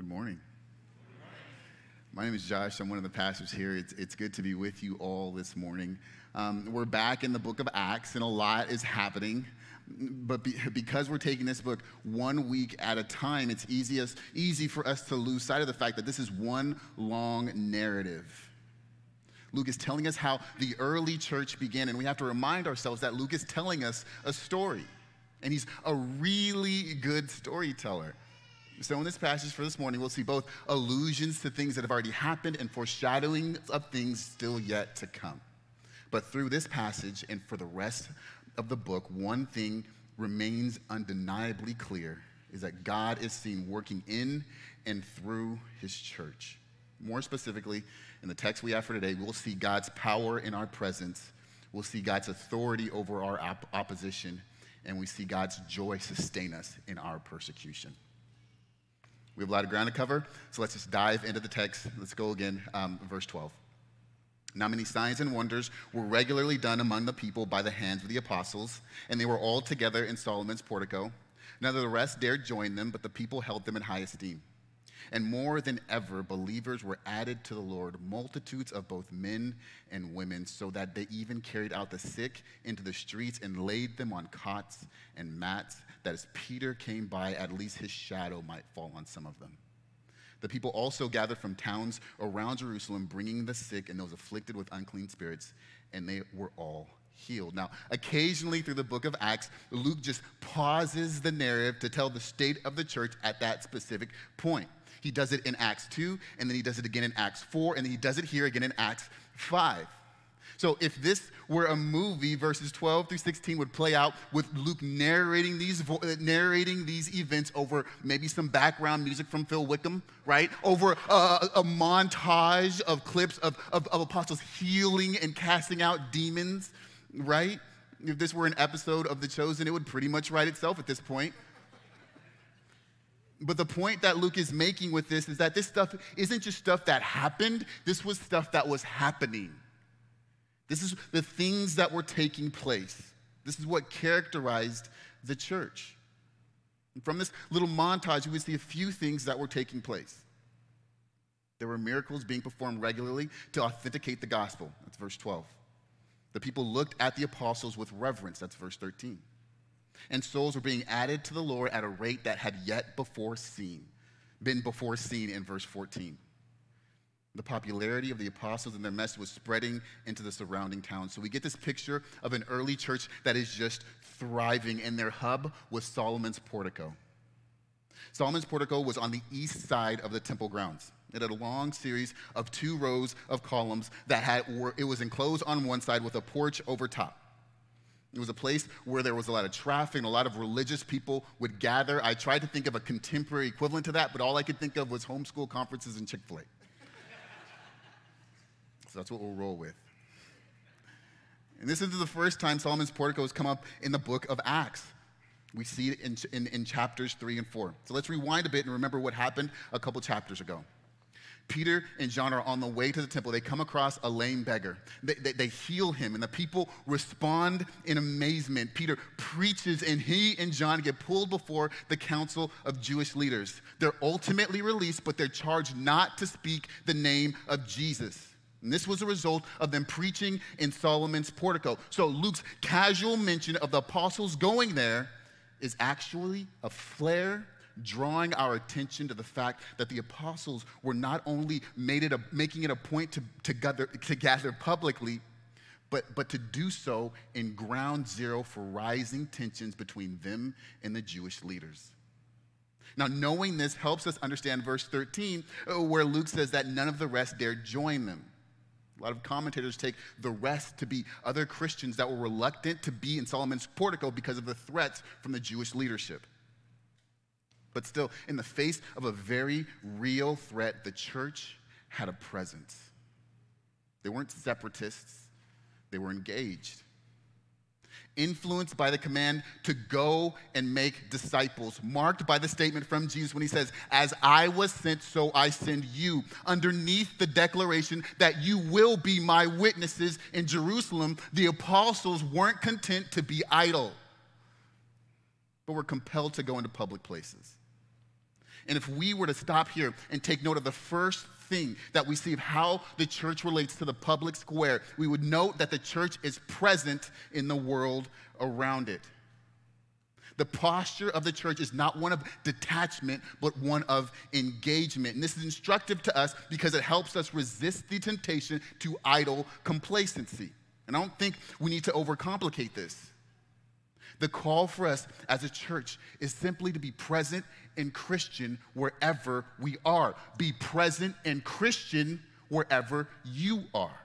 Good morning. My name is Josh. I'm one of the pastors here. It's, it's good to be with you all this morning. Um, we're back in the book of Acts, and a lot is happening. But be, because we're taking this book one week at a time, it's easiest, easy for us to lose sight of the fact that this is one long narrative. Luke is telling us how the early church began, and we have to remind ourselves that Luke is telling us a story. And he's a really good storyteller. So, in this passage for this morning, we'll see both allusions to things that have already happened and foreshadowing of things still yet to come. But through this passage and for the rest of the book, one thing remains undeniably clear is that God is seen working in and through his church. More specifically, in the text we have for today, we'll see God's power in our presence, we'll see God's authority over our op- opposition, and we see God's joy sustain us in our persecution. We have a lot of ground to cover, so let's just dive into the text. Let's go again, um, verse 12. Now, many signs and wonders were regularly done among the people by the hands of the apostles, and they were all together in Solomon's portico. None of the rest dared join them, but the people held them in high esteem. And more than ever, believers were added to the Lord, multitudes of both men and women, so that they even carried out the sick into the streets and laid them on cots and mats, that as Peter came by, at least his shadow might fall on some of them. The people also gathered from towns around Jerusalem, bringing the sick and those afflicted with unclean spirits, and they were all healed. Now, occasionally through the book of Acts, Luke just pauses the narrative to tell the state of the church at that specific point. He does it in Acts 2, and then he does it again in Acts 4, and then he does it here again in Acts 5. So if this were a movie, verses 12 through 16 would play out with Luke narrating these, vo- uh, narrating these events over maybe some background music from Phil Wickham, right? Over a, a montage of clips of, of, of apostles healing and casting out demons, right? If this were an episode of The Chosen, it would pretty much write itself at this point. But the point that Luke is making with this is that this stuff isn't just stuff that happened, this was stuff that was happening. This is the things that were taking place. This is what characterized the church. And from this little montage, we would see a few things that were taking place. There were miracles being performed regularly to authenticate the gospel. That's verse 12. The people looked at the apostles with reverence. That's verse 13 and souls were being added to the Lord at a rate that had yet before seen, been before seen in verse 14. The popularity of the apostles and their message was spreading into the surrounding towns. So we get this picture of an early church that is just thriving, and their hub was Solomon's portico. Solomon's portico was on the east side of the temple grounds. It had a long series of two rows of columns that had, it was enclosed on one side with a porch over top. It was a place where there was a lot of traffic and a lot of religious people would gather. I tried to think of a contemporary equivalent to that, but all I could think of was homeschool conferences and Chick fil A. so that's what we'll roll with. And this isn't the first time Solomon's portico has come up in the book of Acts. We see it in, in, in chapters three and four. So let's rewind a bit and remember what happened a couple chapters ago. Peter and John are on the way to the temple. They come across a lame beggar. They, they, they, heal him, and the people respond in amazement. Peter preaches, and he and John get pulled before the council of Jewish leaders. They're ultimately released, but they're charged not to speak the name of Jesus. And this was a result of them preaching in Solomon's portico. So Luke's casual mention of the apostles going there is actually a flare drawing our attention to the fact that the apostles were not only made it a, making it a point to, to, gather, to gather publicly, but, but to do so in ground zero for rising tensions between them and the Jewish leaders. Now, knowing this helps us understand verse 13, uh, where Luke says that none of the rest dared join them. A lot of commentators take the rest to be other Christians that were reluctant to be in Solomon's portico because of the threats from the Jewish leadership. But still, in the face of a very real threat, the church had a presence. They weren't separatists, they were engaged. Influenced by the command to go and make disciples, marked by the statement from Jesus when he says, As I was sent, so I send you. Underneath the declaration that you will be my witnesses in Jerusalem, the apostles weren't content to be idle, but were compelled to go into public places. And if we were to stop here and take note of the first thing that we see of how the church relates to the public square, we would note that the church is present in the world around it. The posture of the church is not one of detachment, but one of engagement. And this is instructive to us because it helps us resist the temptation to idle complacency. And I don't think we need to overcomplicate this. The call for us as a church is simply to be present and Christian wherever we are. Be present and Christian wherever you are.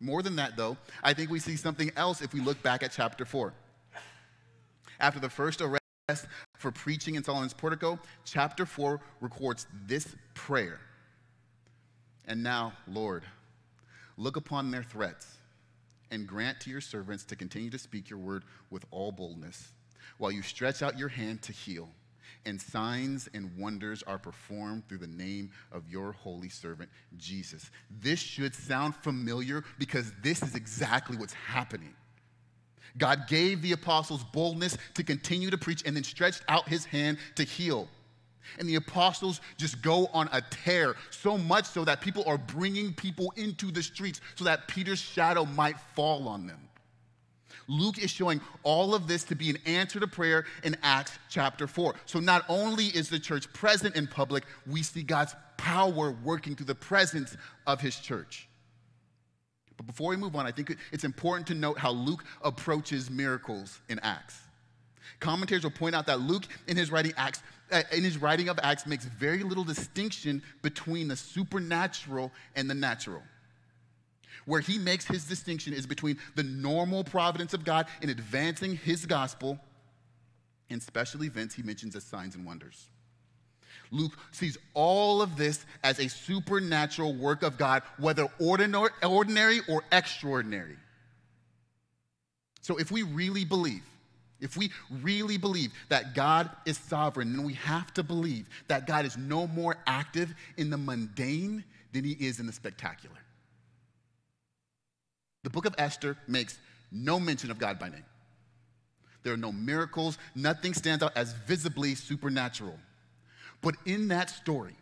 More than that, though, I think we see something else if we look back at chapter 4. After the first arrest for preaching in Solomon's portico, chapter 4 records this prayer. And now, Lord, look upon their threats and grant to your servants to continue to speak your word with all boldness, while you stretch out your hand to heal, and signs and wonders are performed through the name of your holy servant, Jesus. This should sound familiar because this is exactly what's happening. God gave the apostles boldness to continue to preach and then stretched out his hand to heal. And the apostles just go on a tear, so much so that people are bringing people into the streets so that Peter's shadow might fall on them. Luke is showing all of this to be an answer to prayer in Acts chapter 4. So not only is the church present in public, we see God's power working through the presence of his church. But before we move on, I think it's important to note how Luke approaches miracles in Acts. Commentators will point out that Luke, in his writing Acts, in his writing of Acts, makes very little distinction between the supernatural and the natural. Where he makes his distinction is between the normal providence of God in advancing his gospel and special events he mentions as signs and wonders. Luke sees all of this as a supernatural work of God, whether ordinary or extraordinary. So if we really believe if we really believe that God is sovereign, then we have to believe that God is no more active in the mundane than he is in the spectacular. The book of Esther makes no mention of God by name. There are no miracles, nothing stands out as visibly supernatural. But in that story,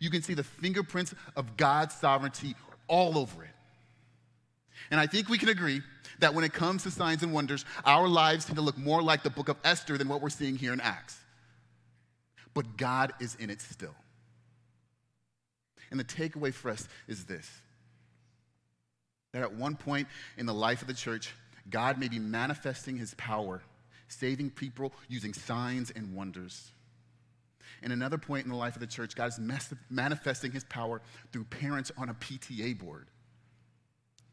you can see the fingerprints of God's sovereignty all over it. And I think we can agree that when it comes to signs and wonders, our lives tend to look more like the book of Esther than what we're seeing here in Acts. But God is in it still. And the takeaway for us is this that at one point in the life of the church, God may be manifesting his power, saving people using signs and wonders. And another point in the life of the church, God is manifesting his power through parents on a PTA board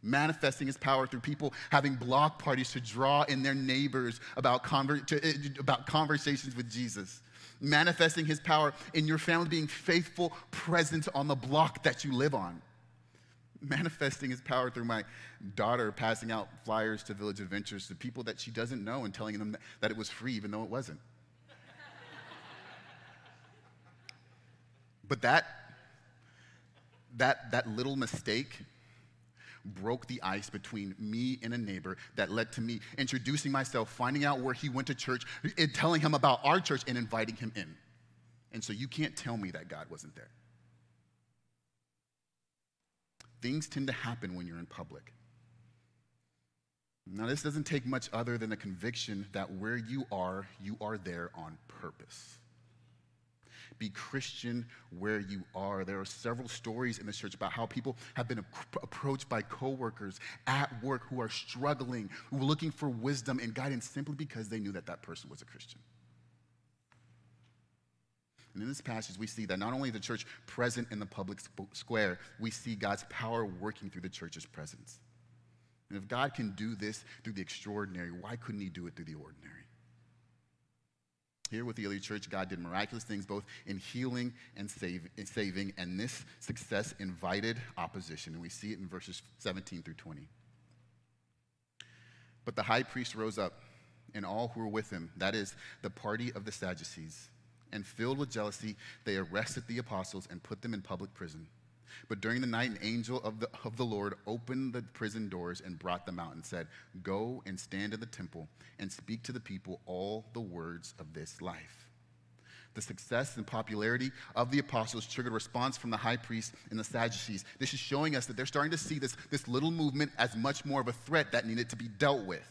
manifesting his power through people having block parties to draw in their neighbors about, conver- to, uh, about conversations with Jesus. Manifesting his power in your family being faithful present on the block that you live on. Manifesting his power through my daughter passing out flyers to Village Adventures to people that she doesn't know and telling them that it was free even though it wasn't. but that, that, that little mistake broke the ice between me and a neighbor that led to me introducing myself, finding out where he went to church, and telling him about our church and inviting him in. And so you can't tell me that God wasn't there. Things tend to happen when you're in public. Now, this doesn't take much other than a conviction that where you are, you are there on purpose be Christian where you are. There are several stories in the church about how people have been approached by coworkers at work who are struggling, who are looking for wisdom and guidance simply because they knew that that person was a Christian. And in this passage, we see that not only the church present in the public square, we see God's power working through the church's presence. And if God can do this through the extraordinary, why couldn't He do it through the ordinary? Here with the early church, God did miraculous things both in healing and, save, in saving, and this success invited opposition. And we see it in verses 17 through 20. But the high priest rose up, and all who were with him, that is, the party of the Sadducees, and filled with jealousy, they arrested the apostles and put them in public prison. But during the night, an angel of the, of the Lord opened the prison doors and brought them out and said, Go and stand in the temple and speak to the people all the words of this life. The success and popularity of the apostles triggered a response from the high priest and the Sadducees. This is showing us that they're starting to see this, this little movement as much more of a threat that needed to be dealt with.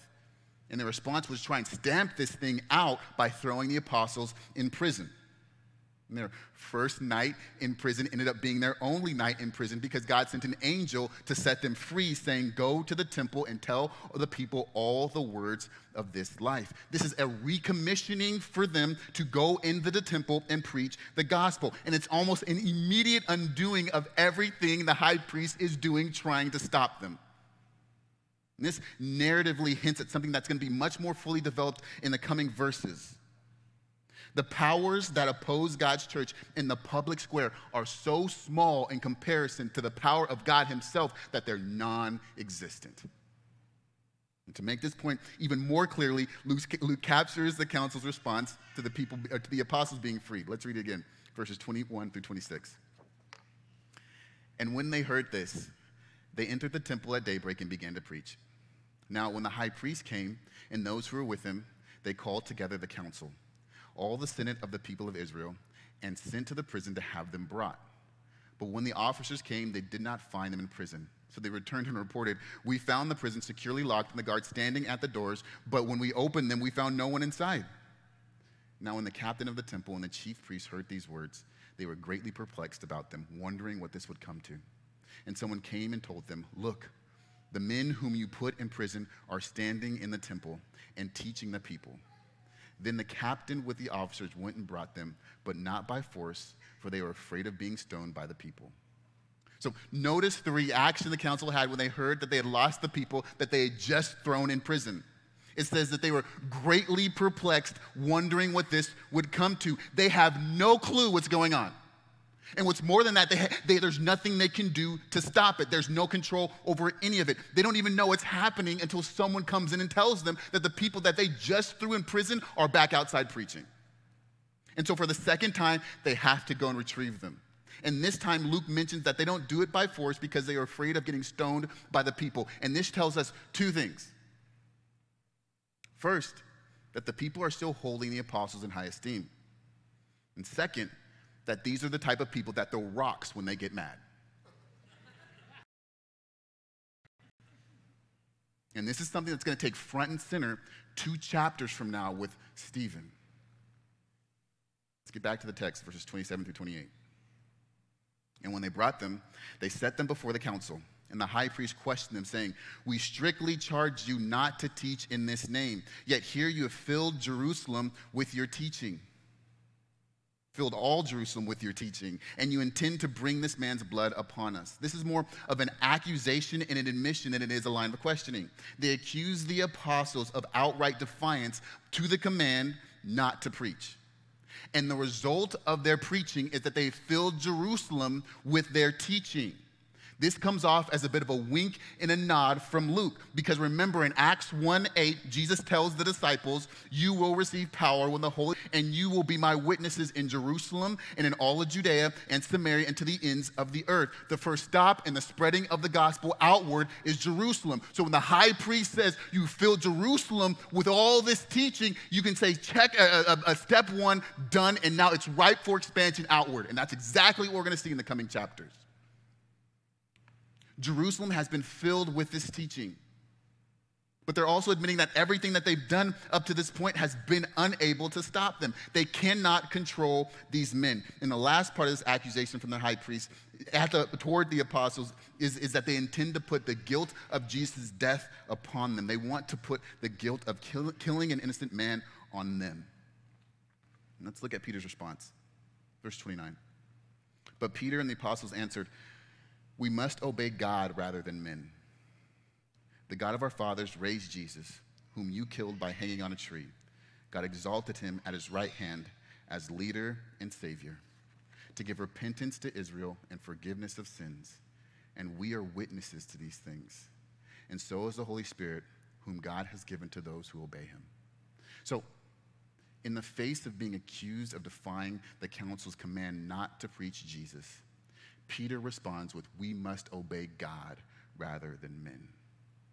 And the response was to try and stamp this thing out by throwing the apostles in prison. And their first night in prison ended up being their only night in prison because God sent an angel to set them free, saying, Go to the temple and tell the people all the words of this life. This is a recommissioning for them to go into the temple and preach the gospel. And it's almost an immediate undoing of everything the high priest is doing, trying to stop them. And this narratively hints at something that's going to be much more fully developed in the coming verses. The powers that oppose God's church in the public square are so small in comparison to the power of God Himself that they're non existent. And to make this point even more clearly, Luke, Luke, captures the council's response to the people, uh, to the apostles being freed. Let's read it again, verses 21 through 26. And when they heard this, they entered the temple at daybreak and began to preach. Now, when the high priest came and those who were with him, they called together the council all the senate of the people of Israel and sent to the prison to have them brought. But when the officers came, they did not find them in prison. So they returned and reported, We found the prison securely locked and the guards standing at the doors, but when we opened them, we found no one inside. Now, when the captain of the temple and the chief priests heard these words, they were greatly perplexed about them, wondering what this would come to. And someone came and told them, Look, the men whom you put in prison are standing in the temple and teaching the people. Then the captain with the officers went and brought them, but not by force, for they were afraid of being stoned by the people. So notice the reaction the council had when they heard that they had lost the people that they had just thrown in prison. It says that they were greatly perplexed, wondering what this would come to. They have no clue what's going on. And what's more than that, they, they, there's nothing they can do to stop it. There's no control over any of it. They don't even know what's happening until someone comes in and tells them that the people that they just threw in prison are back outside preaching. And so, for the second time, they have to go and retrieve them. And this time, Luke mentions that they don't do it by force because they are afraid of getting stoned by the people. And this tells us two things. First, that the people are still holding the apostles in high esteem. And second, that these are the type of people that throw rocks when they get mad. And this is something that's going to take front and center two chapters from now with Stephen. Let's get back to the text, verses 27 through 28. And when they brought them, they set them before the council. And the high priest questioned them, saying, We strictly charge you not to teach in this name, yet here you have filled Jerusalem with your teaching filled all Jerusalem with your teaching, and you intend to bring this man's blood upon us. This is more of an accusation and an admission than it is a line of questioning. They accuse the apostles of outright defiance to the command not to preach. And the result of their preaching is that they filled Jerusalem with their teaching. This comes off as a bit of a wink and a nod from Luke because remember in Acts 1 8, Jesus tells the disciples, You will receive power when the Holy, and you will be my witnesses in Jerusalem and in all of Judea and Samaria and to the ends of the earth. The first stop in the spreading of the gospel outward is Jerusalem. So when the high priest says, You fill Jerusalem with all this teaching, you can say, Check a, a, a step one done, and now it's ripe for expansion outward. And that's exactly what we're going to see in the coming chapters. Jerusalem has been filled with this teaching. But they're also admitting that everything that they've done up to this point has been unable to stop them. They cannot control these men. And the last part of this accusation from the high priest the, toward the apostles is, is that they intend to put the guilt of Jesus' death upon them. They want to put the guilt of kill, killing an innocent man on them. And let's look at Peter's response. Verse 29. But Peter and the apostles answered, we must obey God rather than men. The God of our fathers raised Jesus, whom you killed by hanging on a tree. God exalted him at his right hand as leader and savior to give repentance to Israel and forgiveness of sins. And we are witnesses to these things. And so is the Holy Spirit, whom God has given to those who obey him. So, in the face of being accused of defying the council's command not to preach Jesus, Peter responds with, We must obey God rather than men,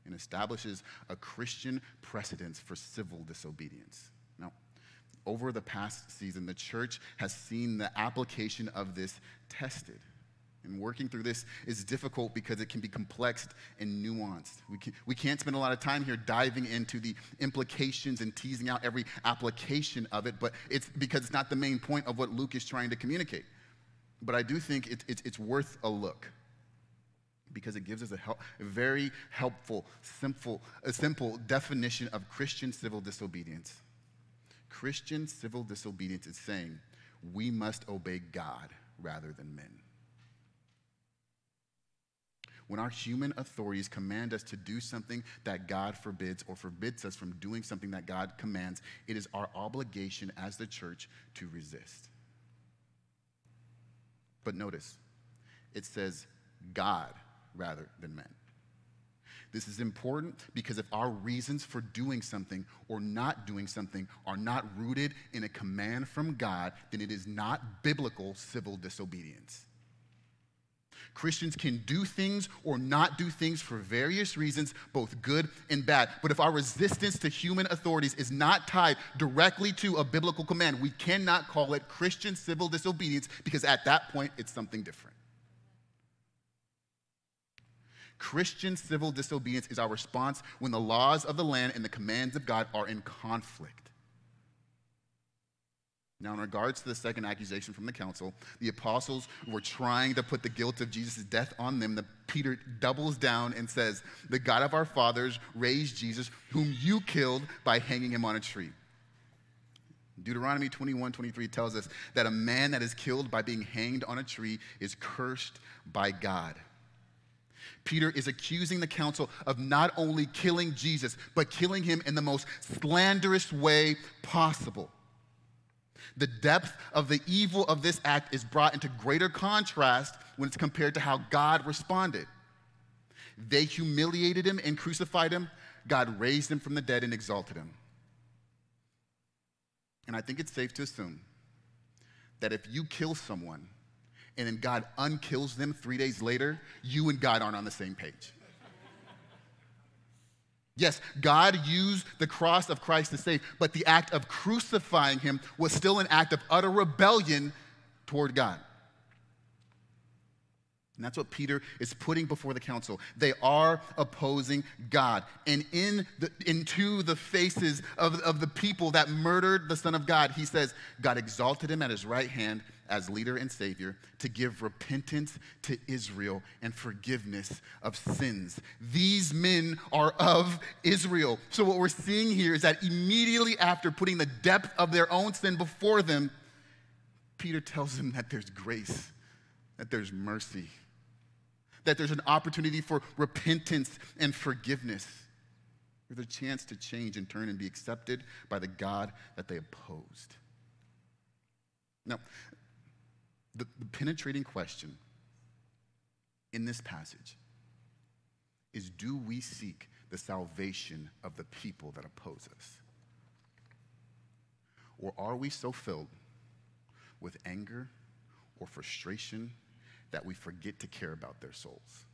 and establishes a Christian precedence for civil disobedience. Now, over the past season, the church has seen the application of this tested. And working through this is difficult because it can be complex and nuanced. We, can, we can't spend a lot of time here diving into the implications and teasing out every application of it, but it's because it's not the main point of what Luke is trying to communicate. But I do think it, it, it's worth a look because it gives us a, help, a very helpful, simple, a simple definition of Christian civil disobedience. Christian civil disobedience is saying we must obey God rather than men. When our human authorities command us to do something that God forbids or forbids us from doing something that God commands, it is our obligation as the church to resist. But notice, it says God rather than men. This is important because if our reasons for doing something or not doing something are not rooted in a command from God, then it is not biblical civil disobedience. Christians can do things or not do things for various reasons, both good and bad. But if our resistance to human authorities is not tied directly to a biblical command, we cannot call it Christian civil disobedience because at that point it's something different. Christian civil disobedience is our response when the laws of the land and the commands of God are in conflict. Now, in regards to the second accusation from the council, the apostles were trying to put the guilt of Jesus' death on them. The Peter doubles down and says, The God of our fathers raised Jesus, whom you killed by hanging him on a tree. Deuteronomy 21 23 tells us that a man that is killed by being hanged on a tree is cursed by God. Peter is accusing the council of not only killing Jesus, but killing him in the most slanderous way possible. The depth of the evil of this act is brought into greater contrast when it's compared to how God responded. They humiliated him and crucified him. God raised him from the dead and exalted him. And I think it's safe to assume that if you kill someone and then God unkills them three days later, you and God aren't on the same page. Yes, God used the cross of Christ to save, but the act of crucifying him was still an act of utter rebellion toward God. And that's what Peter is putting before the council. They are opposing God. And in the, into the faces of, of the people that murdered the Son of God, he says, God exalted him at his right hand as leader and savior to give repentance to Israel and forgiveness of sins. These men are of Israel. So, what we're seeing here is that immediately after putting the depth of their own sin before them, Peter tells them that there's grace, that there's mercy, that there's an opportunity for repentance and forgiveness. There's a chance to change and turn and be accepted by the God that they opposed. Now, the, the penetrating question in this passage is do we seek the salvation of the people that oppose us? Or are we so filled with anger or frustration that we forget to care about their souls?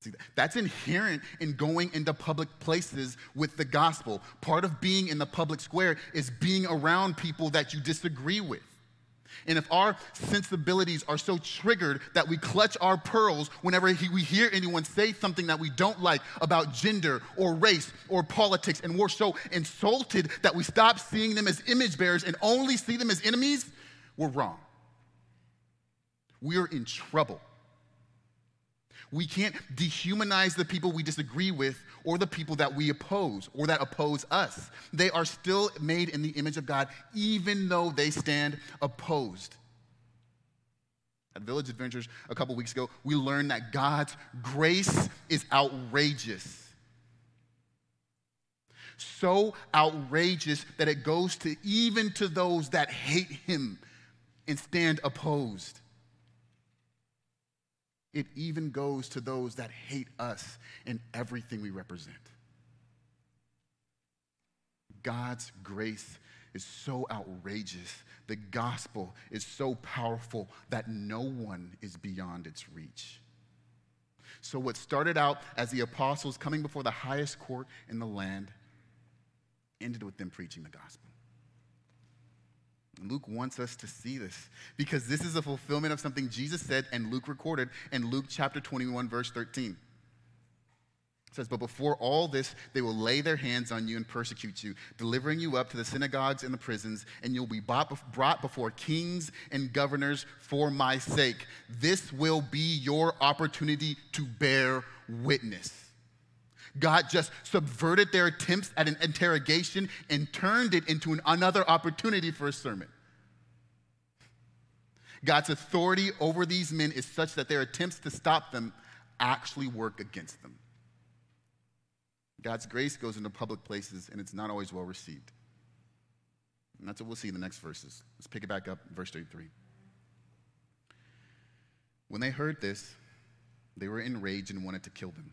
See, that's inherent in going into public places with the gospel. Part of being in the public square is being around people that you disagree with. And if our sensibilities are so triggered that we clutch our pearls whenever he, we hear anyone say something that we don't like about gender or race or politics, and we're so insulted that we stop seeing them as image bearers and only see them as enemies, we're wrong. We're in trouble. We can't dehumanize the people we disagree with or the people that we oppose or that oppose us. They are still made in the image of God, even though they stand opposed. At Village Adventures a couple weeks ago, we learned that God's grace is outrageous. So outrageous that it goes to even to those that hate him and stand opposed. It even goes to those that hate us and everything we represent. God's grace is so outrageous. The gospel is so powerful that no one is beyond its reach. So, what started out as the apostles coming before the highest court in the land ended with them preaching the gospel. Luke wants us to see this because this is a fulfillment of something Jesus said and Luke recorded in Luke chapter 21, verse 13. It says, But before all this, they will lay their hands on you and persecute you, delivering you up to the synagogues and the prisons, and you'll be brought before kings and governors for my sake. This will be your opportunity to bear witness. God just subverted their attempts at an interrogation and turned it into an, another opportunity for a sermon. God's authority over these men is such that their attempts to stop them actually work against them. God's grace goes into public places and it's not always well received. And that's what we'll see in the next verses. Let's pick it back up, verse 33. When they heard this, they were enraged and wanted to kill them.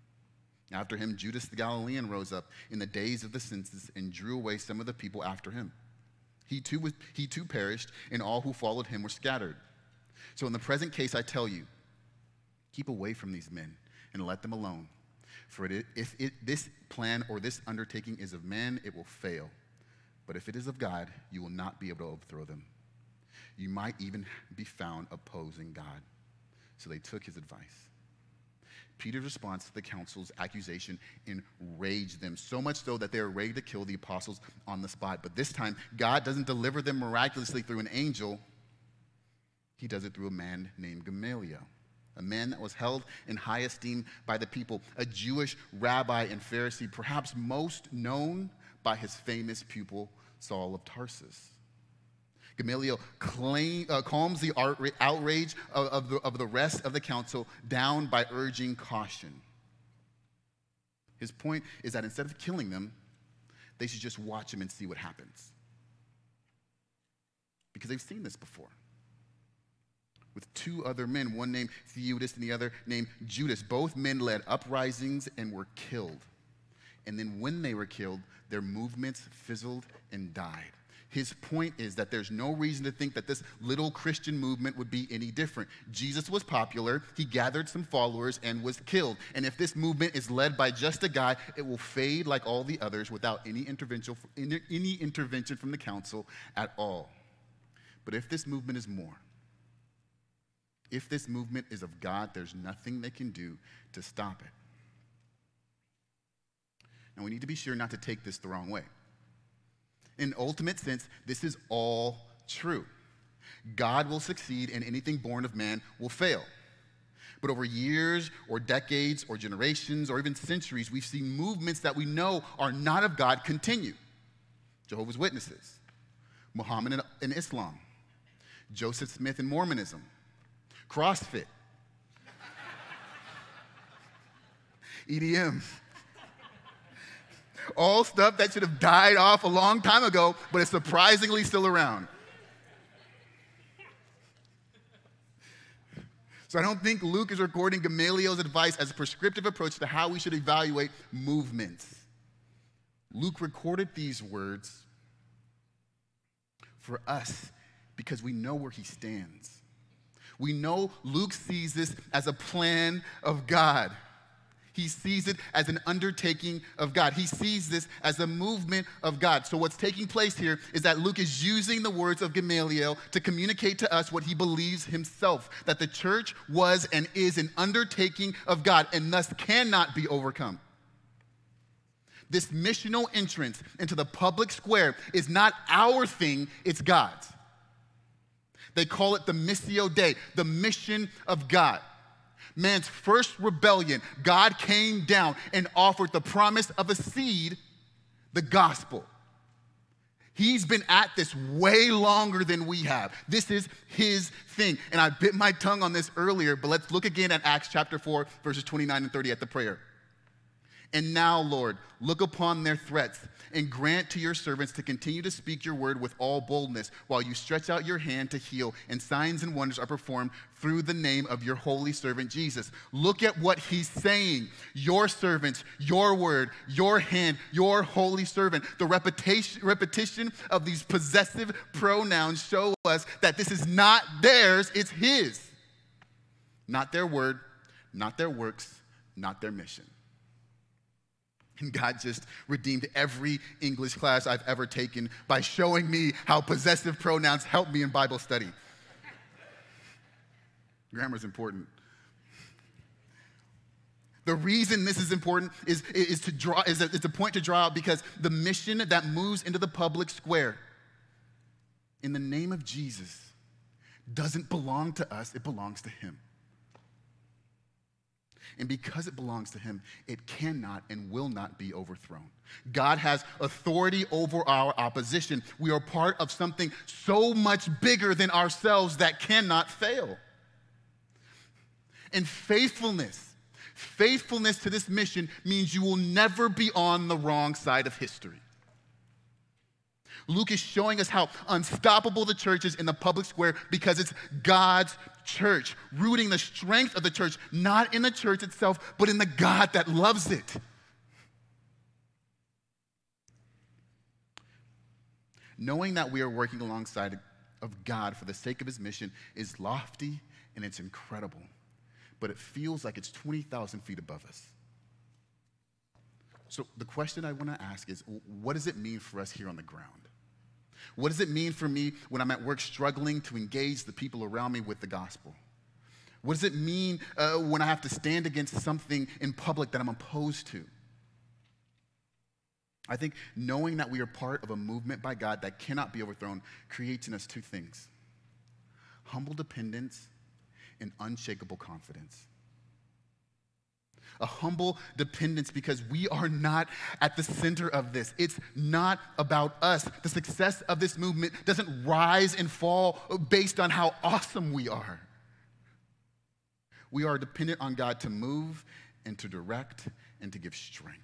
After him, Judas the Galilean rose up in the days of the census and drew away some of the people after him. He too, was, he too perished, and all who followed him were scattered. So, in the present case, I tell you, keep away from these men and let them alone. For it, if it, this plan or this undertaking is of man, it will fail. But if it is of God, you will not be able to overthrow them. You might even be found opposing God. So they took his advice. Peter's response to the council's accusation enraged them, so much so that they were ready to kill the apostles on the spot. But this time, God doesn't deliver them miraculously through an angel, He does it through a man named Gamaliel a man that was held in high esteem by the people, a Jewish rabbi and Pharisee, perhaps most known by his famous pupil, Saul of Tarsus. Gamaliel claim, uh, calms the outrage of, of, the, of the rest of the council down by urging caution. His point is that instead of killing them, they should just watch him and see what happens. Because they've seen this before with two other men, one named Theudas and the other named Judas. Both men led uprisings and were killed. And then when they were killed, their movements fizzled and died. His point is that there's no reason to think that this little Christian movement would be any different. Jesus was popular, he gathered some followers, and was killed. And if this movement is led by just a guy, it will fade like all the others without any intervention, any intervention from the council at all. But if this movement is more, if this movement is of God, there's nothing they can do to stop it. Now, we need to be sure not to take this the wrong way. In ultimate sense, this is all true. God will succeed, and anything born of man will fail. But over years or decades or generations or even centuries, we've seen movements that we know are not of God continue. Jehovah's Witnesses, Muhammad and Islam, Joseph Smith and Mormonism, CrossFit, EDM. All stuff that should have died off a long time ago, but is surprisingly still around. So I don't think Luke is recording Gamaliel's advice as a prescriptive approach to how we should evaluate movements. Luke recorded these words for us because we know where he stands. We know Luke sees this as a plan of God. He sees it as an undertaking of God. He sees this as a movement of God. So, what's taking place here is that Luke is using the words of Gamaliel to communicate to us what he believes himself that the church was and is an undertaking of God and thus cannot be overcome. This missional entrance into the public square is not our thing, it's God's. They call it the Missio Dei, the mission of God. Man's first rebellion, God came down and offered the promise of a seed, the gospel. He's been at this way longer than we have. This is his thing. And I bit my tongue on this earlier, but let's look again at Acts chapter 4, verses 29 and 30 at the prayer. And now, Lord, look upon their threats and grant to your servants to continue to speak your word with all boldness while you stretch out your hand to heal, and signs and wonders are performed through the name of your holy servant Jesus. Look at what he's saying. Your servants, your word, your hand, your holy servant. The repetition, repetition of these possessive pronouns show us that this is not theirs, it's his. Not their word, not their works, not their mission. And God just redeemed every English class I've ever taken by showing me how possessive pronouns help me in Bible study. Grammar is important. The reason this is important is, is to draw is a, it's a point to draw out because the mission that moves into the public square in the name of Jesus doesn't belong to us, it belongs to him. And because it belongs to him, it cannot and will not be overthrown. God has authority over our opposition. We are part of something so much bigger than ourselves that cannot fail. And faithfulness, faithfulness to this mission means you will never be on the wrong side of history. Luke is showing us how unstoppable the church is in the public square because it's God's church, rooting the strength of the church not in the church itself, but in the God that loves it. Knowing that we are working alongside of God for the sake of his mission is lofty and it's incredible, but it feels like it's 20,000 feet above us. So, the question I want to ask is what does it mean for us here on the ground? What does it mean for me when I'm at work struggling to engage the people around me with the gospel? What does it mean uh, when I have to stand against something in public that I'm opposed to? I think knowing that we are part of a movement by God that cannot be overthrown creates in us two things humble dependence and unshakable confidence a humble dependence because we are not at the center of this. It's not about us. The success of this movement doesn't rise and fall based on how awesome we are. We are dependent on God to move and to direct and to give strength.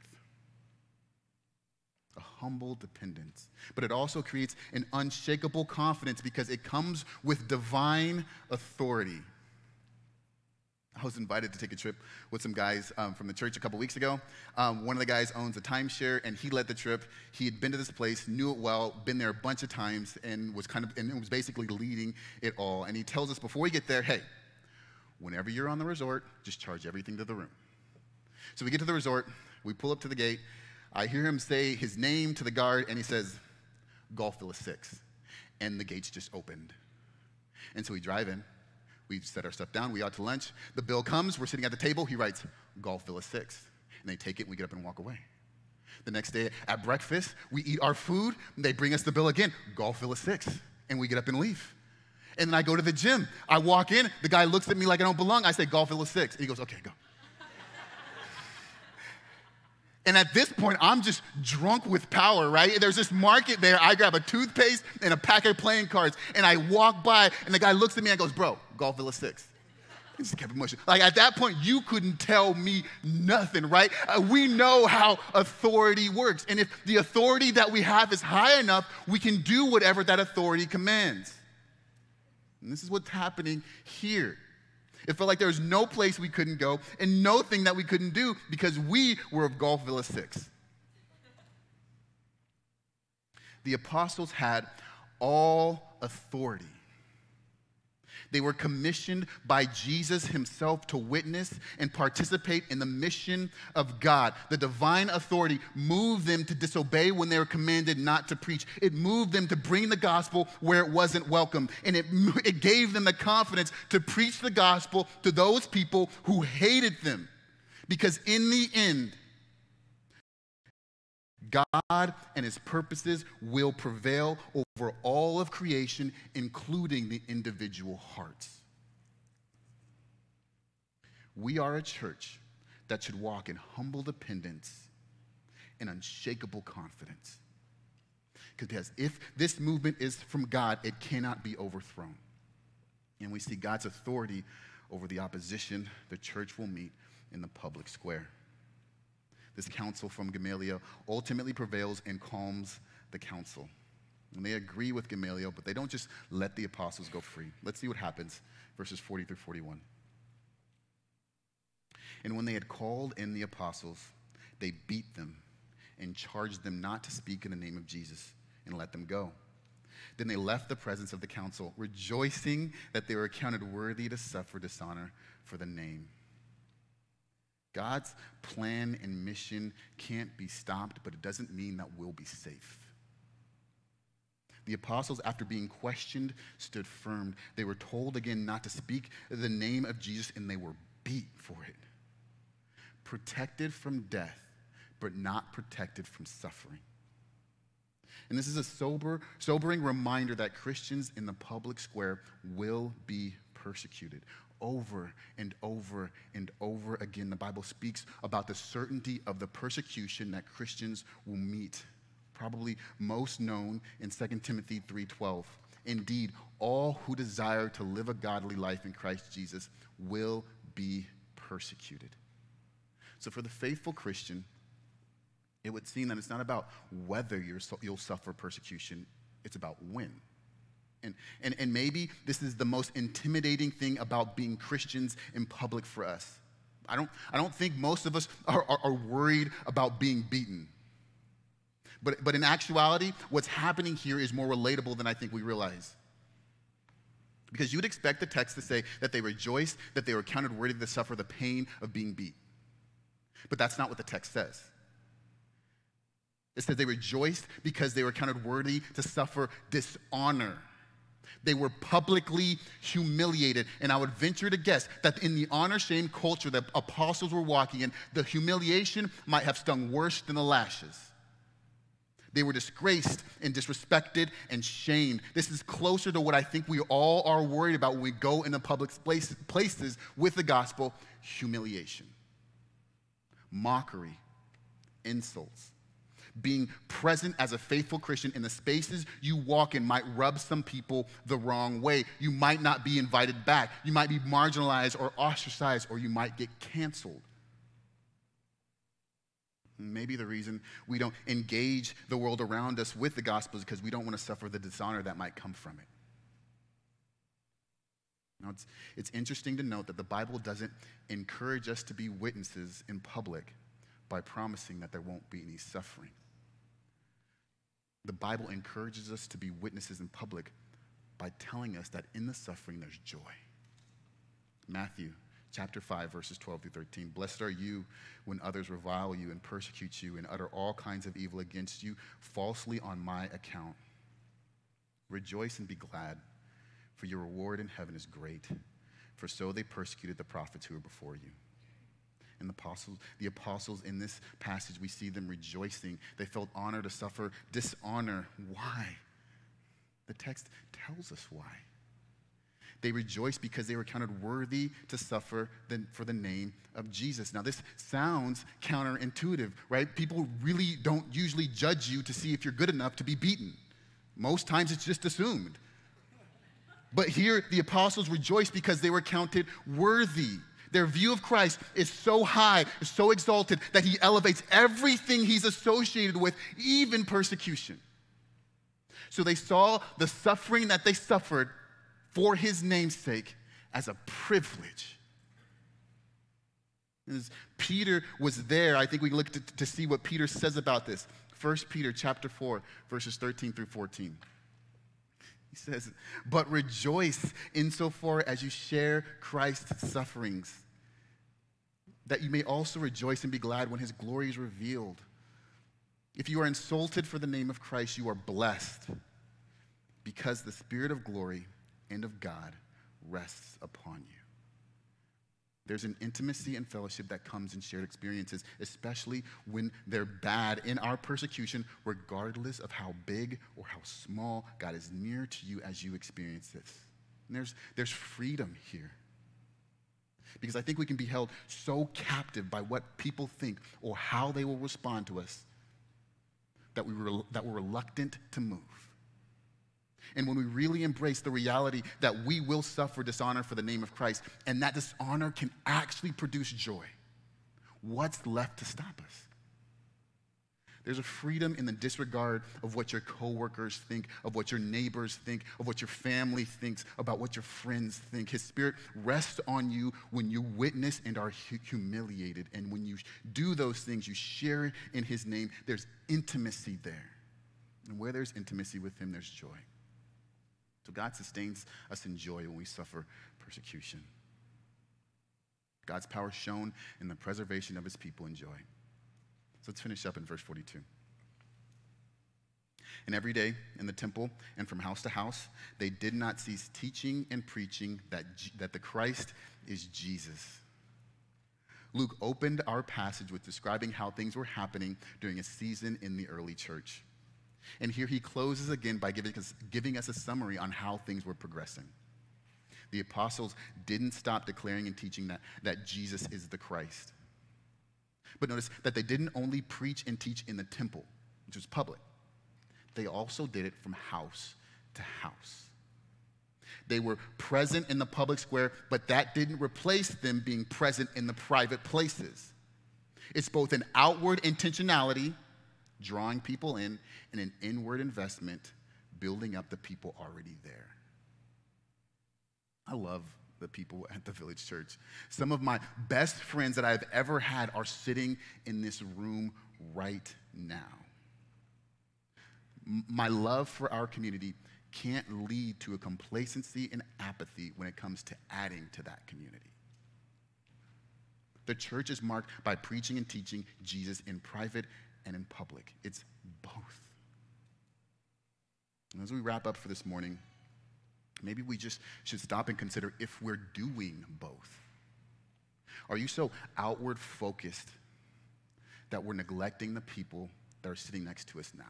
A humble dependence. But it also creates an unshakable confidence because it comes with divine authority. I was invited to take a trip with some guys um, from the church a couple weeks ago. Um, one of the guys owns a timeshare, and he led the trip. He had been to this place, knew it well, been there a bunch of times, and was kind of and was basically leading it all. And he tells us before we get there, hey, whenever you're on the resort, just charge everything to the room. So we get to the resort, we pull up to the gate. I hear him say his name to the guard, and he says, Golf Villa 6. And the gates just opened. And so we drive in. We set our stuff down. We out to lunch. The bill comes. We're sitting at the table. He writes, Golf Villa 6. And they take it, we get up and walk away. The next day at breakfast, we eat our food. they bring us the bill again, Golf Villa 6. And we get up and leave. And then I go to the gym. I walk in. The guy looks at me like I don't belong. I say, Golf Villa 6. And he goes, okay, go. And at this point, I'm just drunk with power, right? There's this market there. I grab a toothpaste and a pack of playing cards, and I walk by, and the guy looks at me and goes, Bro, Golf Villa 6. He just kept it Like at that point, you couldn't tell me nothing, right? Uh, we know how authority works. And if the authority that we have is high enough, we can do whatever that authority commands. And this is what's happening here. It felt like there was no place we couldn't go and no thing that we couldn't do because we were of Golf Villa 6. The apostles had all authority. They were commissioned by Jesus himself to witness and participate in the mission of God. The divine authority moved them to disobey when they were commanded not to preach. It moved them to bring the gospel where it wasn't welcome. And it, it gave them the confidence to preach the gospel to those people who hated them. Because in the end, God and his purposes will prevail over all of creation, including the individual hearts. We are a church that should walk in humble dependence and unshakable confidence. Because if this movement is from God, it cannot be overthrown. And we see God's authority over the opposition the church will meet in the public square. This counsel from Gamaliel, ultimately prevails and calms the council. And they agree with Gamaliel, but they don't just let the apostles go free. Let's see what happens, verses 40 through 41. And when they had called in the apostles, they beat them and charged them not to speak in the name of Jesus and let them go. Then they left the presence of the council, rejoicing that they were accounted worthy to suffer dishonor for the name. God's plan and mission can't be stopped, but it doesn't mean that we'll be safe. The apostles, after being questioned, stood firm. They were told again not to speak the name of Jesus, and they were beat for it. Protected from death, but not protected from suffering. And this is a sober, sobering reminder that Christians in the public square will be persecuted over and over and over again. The Bible speaks about the certainty of the persecution that Christians will meet, probably most known in 2 Timothy 3:12. Indeed, all who desire to live a godly life in Christ Jesus will be persecuted. So for the faithful Christian, it would seem that it's not about whether you'll suffer persecution, it's about when. And, and, and maybe this is the most intimidating thing about being Christians in public for us. I don't, I don't think most of us are, are, are worried about being beaten. But, but in actuality, what's happening here is more relatable than I think we realize. Because you'd expect the text to say that they rejoiced, that they were counted worthy to suffer the pain of being beat. But that's not what the text says. It says they rejoiced because they were counted worthy to suffer dishonor. They were publicly humiliated. And I would venture to guess that in the honor shame culture that apostles were walking in, the humiliation might have stung worse than the lashes. They were disgraced and disrespected and shamed. This is closer to what I think we all are worried about when we go into public places with the gospel humiliation, mockery, insults being present as a faithful Christian in the spaces you walk in might rub some people the wrong way. You might not be invited back. You might be marginalized or ostracized, or you might get canceled. Maybe the reason we don't engage the world around us with the gospel is because we don't want to suffer the dishonor that might come from it. Now, it's, it's interesting to note that the Bible doesn't encourage us to be witnesses in public by promising that there won't be any suffering the Bible encourages us to be witnesses in public by telling us that in the suffering there's joy. Matthew chapter 5, verses 12 through 13. Blessed are you when others revile you and persecute you and utter all kinds of evil against you falsely on my account. Rejoice and be glad, for your reward in heaven is great, for so they persecuted the prophets who were before you and the apostles, the apostles in this passage, we see them rejoicing. They felt honor to suffer dishonor. Why? The text tells us why. They rejoiced because they were counted worthy to suffer for the name of Jesus. Now, this sounds counterintuitive, right? People really don't usually judge you to see if you're good enough to be beaten. Most times it's just assumed. But here, the apostles rejoiced because they were counted worthy. Their view of Christ is so high, so exalted, that he elevates everything he's associated with, even persecution. So they saw the suffering that they suffered for his namesake as a privilege. As Peter was there, I think we look to, to see what Peter says about this. 1 Peter chapter 4, verses 13 through 14. Says, But rejoice insofar as you share Christ's sufferings, that you may also rejoice and be glad when his glory is revealed. If you are insulted for the name of Christ, you are blessed, because the Spirit of glory and of God rests upon you. There's an intimacy and fellowship that comes in shared experiences, especially when they're bad in our persecution, regardless of how big or how small, God is near to you as you experience this. And there's, there's freedom here. Because I think we can be held so captive by what people think or how they will respond to us that, we were, that we're reluctant to move. And when we really embrace the reality that we will suffer dishonor for the name of Christ, and that dishonor can actually produce joy, what's left to stop us? There's a freedom in the disregard of what your coworkers think, of what your neighbors think, of what your family thinks, about what your friends think. His Spirit rests on you when you witness and are humiliated. And when you do those things, you share in His name, there's intimacy there. And where there's intimacy with Him, there's joy. So God sustains us in joy when we suffer persecution. God's power shown in the preservation of his people in joy. So let's finish up in verse 42. And every day in the temple and from house to house, they did not cease teaching and preaching that, that the Christ is Jesus. Luke opened our passage with describing how things were happening during a season in the early church. And here he closes again by giving us, giving us a summary on how things were progressing. The apostles didn't stop declaring and teaching that, that Jesus is the Christ. But notice that they didn't only preach and teach in the temple, which was public, they also did it from house to house. They were present in the public square, but that didn't replace them being present in the private places. It's both an outward intentionality, drawing people in, and an inward investment, building up the people already there. I love the people at the Village Church. Some of my best friends that I've ever had are sitting in this room right now. My love for our community can't lead to a complacency and apathy when it comes to adding to that community. The church is marked by preaching and teaching Jesus in private and in public. It's both. And as we wrap up for this morning, Maybe we just should stop and consider if we're doing both. Are you so outward focused that we're neglecting the people that are sitting next to us now?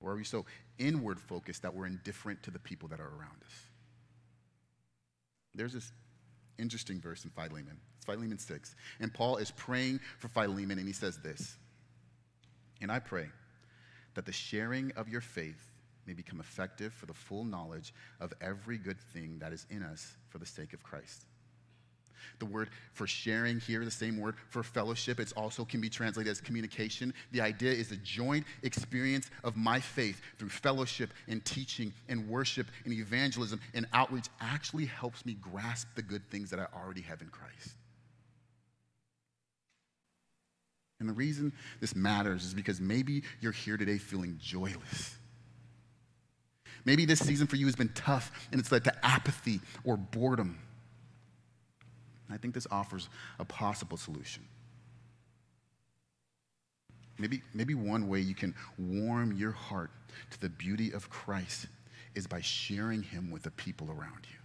Or are we so inward focused that we're indifferent to the people that are around us? There's this interesting verse in Philemon. It's Philemon 6. And Paul is praying for Philemon, and he says this And I pray that the sharing of your faith may become effective for the full knowledge of every good thing that is in us for the sake of Christ. The word for sharing here, the same word for fellowship, it also can be translated as communication. The idea is a joint experience of my faith through fellowship and teaching and worship and evangelism and outreach actually helps me grasp the good things that I already have in Christ. And the reason this matters is because maybe you're here today feeling joyless. Maybe this season for you has been tough and it's led to apathy or boredom. I think this offers a possible solution. Maybe, maybe one way you can warm your heart to the beauty of Christ is by sharing him with the people around you.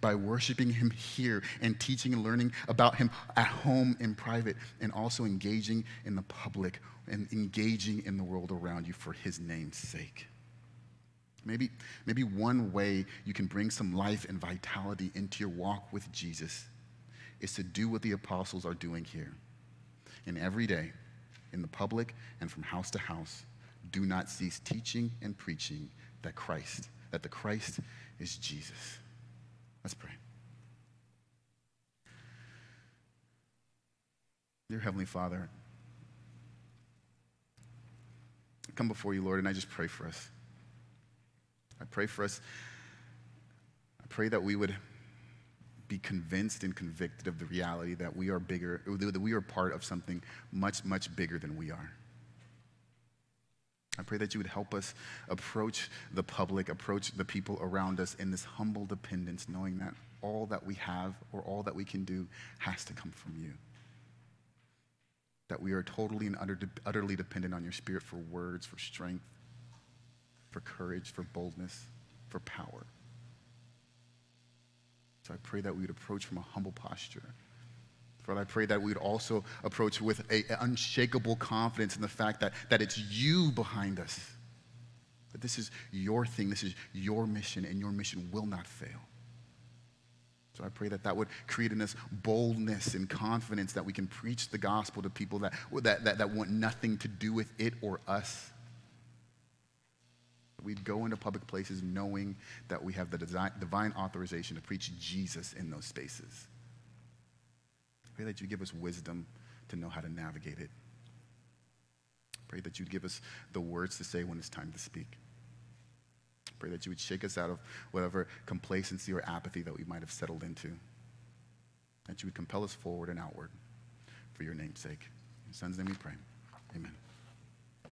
By worshiping him here and teaching and learning about him at home in private, and also engaging in the public and engaging in the world around you for his name's sake. Maybe, maybe one way you can bring some life and vitality into your walk with Jesus is to do what the apostles are doing here. And every day, in the public and from house to house, do not cease teaching and preaching that Christ, that the Christ is Jesus. Let's pray. Dear Heavenly Father, I come before you, Lord, and I just pray for us. I pray for us. I pray that we would be convinced and convicted of the reality that we are bigger, that we are part of something much, much bigger than we are. I pray that you would help us approach the public, approach the people around us in this humble dependence, knowing that all that we have or all that we can do has to come from you. That we are totally and utterly dependent on your spirit for words, for strength, for courage, for boldness, for power. So I pray that we would approach from a humble posture. But I pray that we would also approach with an unshakable confidence in the fact that, that it's you behind us. That this is your thing, this is your mission, and your mission will not fail. So I pray that that would create in us boldness and confidence that we can preach the gospel to people that, that, that, that want nothing to do with it or us. We'd go into public places knowing that we have the divine authorization to preach Jesus in those spaces. Pray that you give us wisdom to know how to navigate it. Pray that you'd give us the words to say when it's time to speak. Pray that you would shake us out of whatever complacency or apathy that we might have settled into. That you would compel us forward and outward for your name's sake. In your son's name we pray. Amen.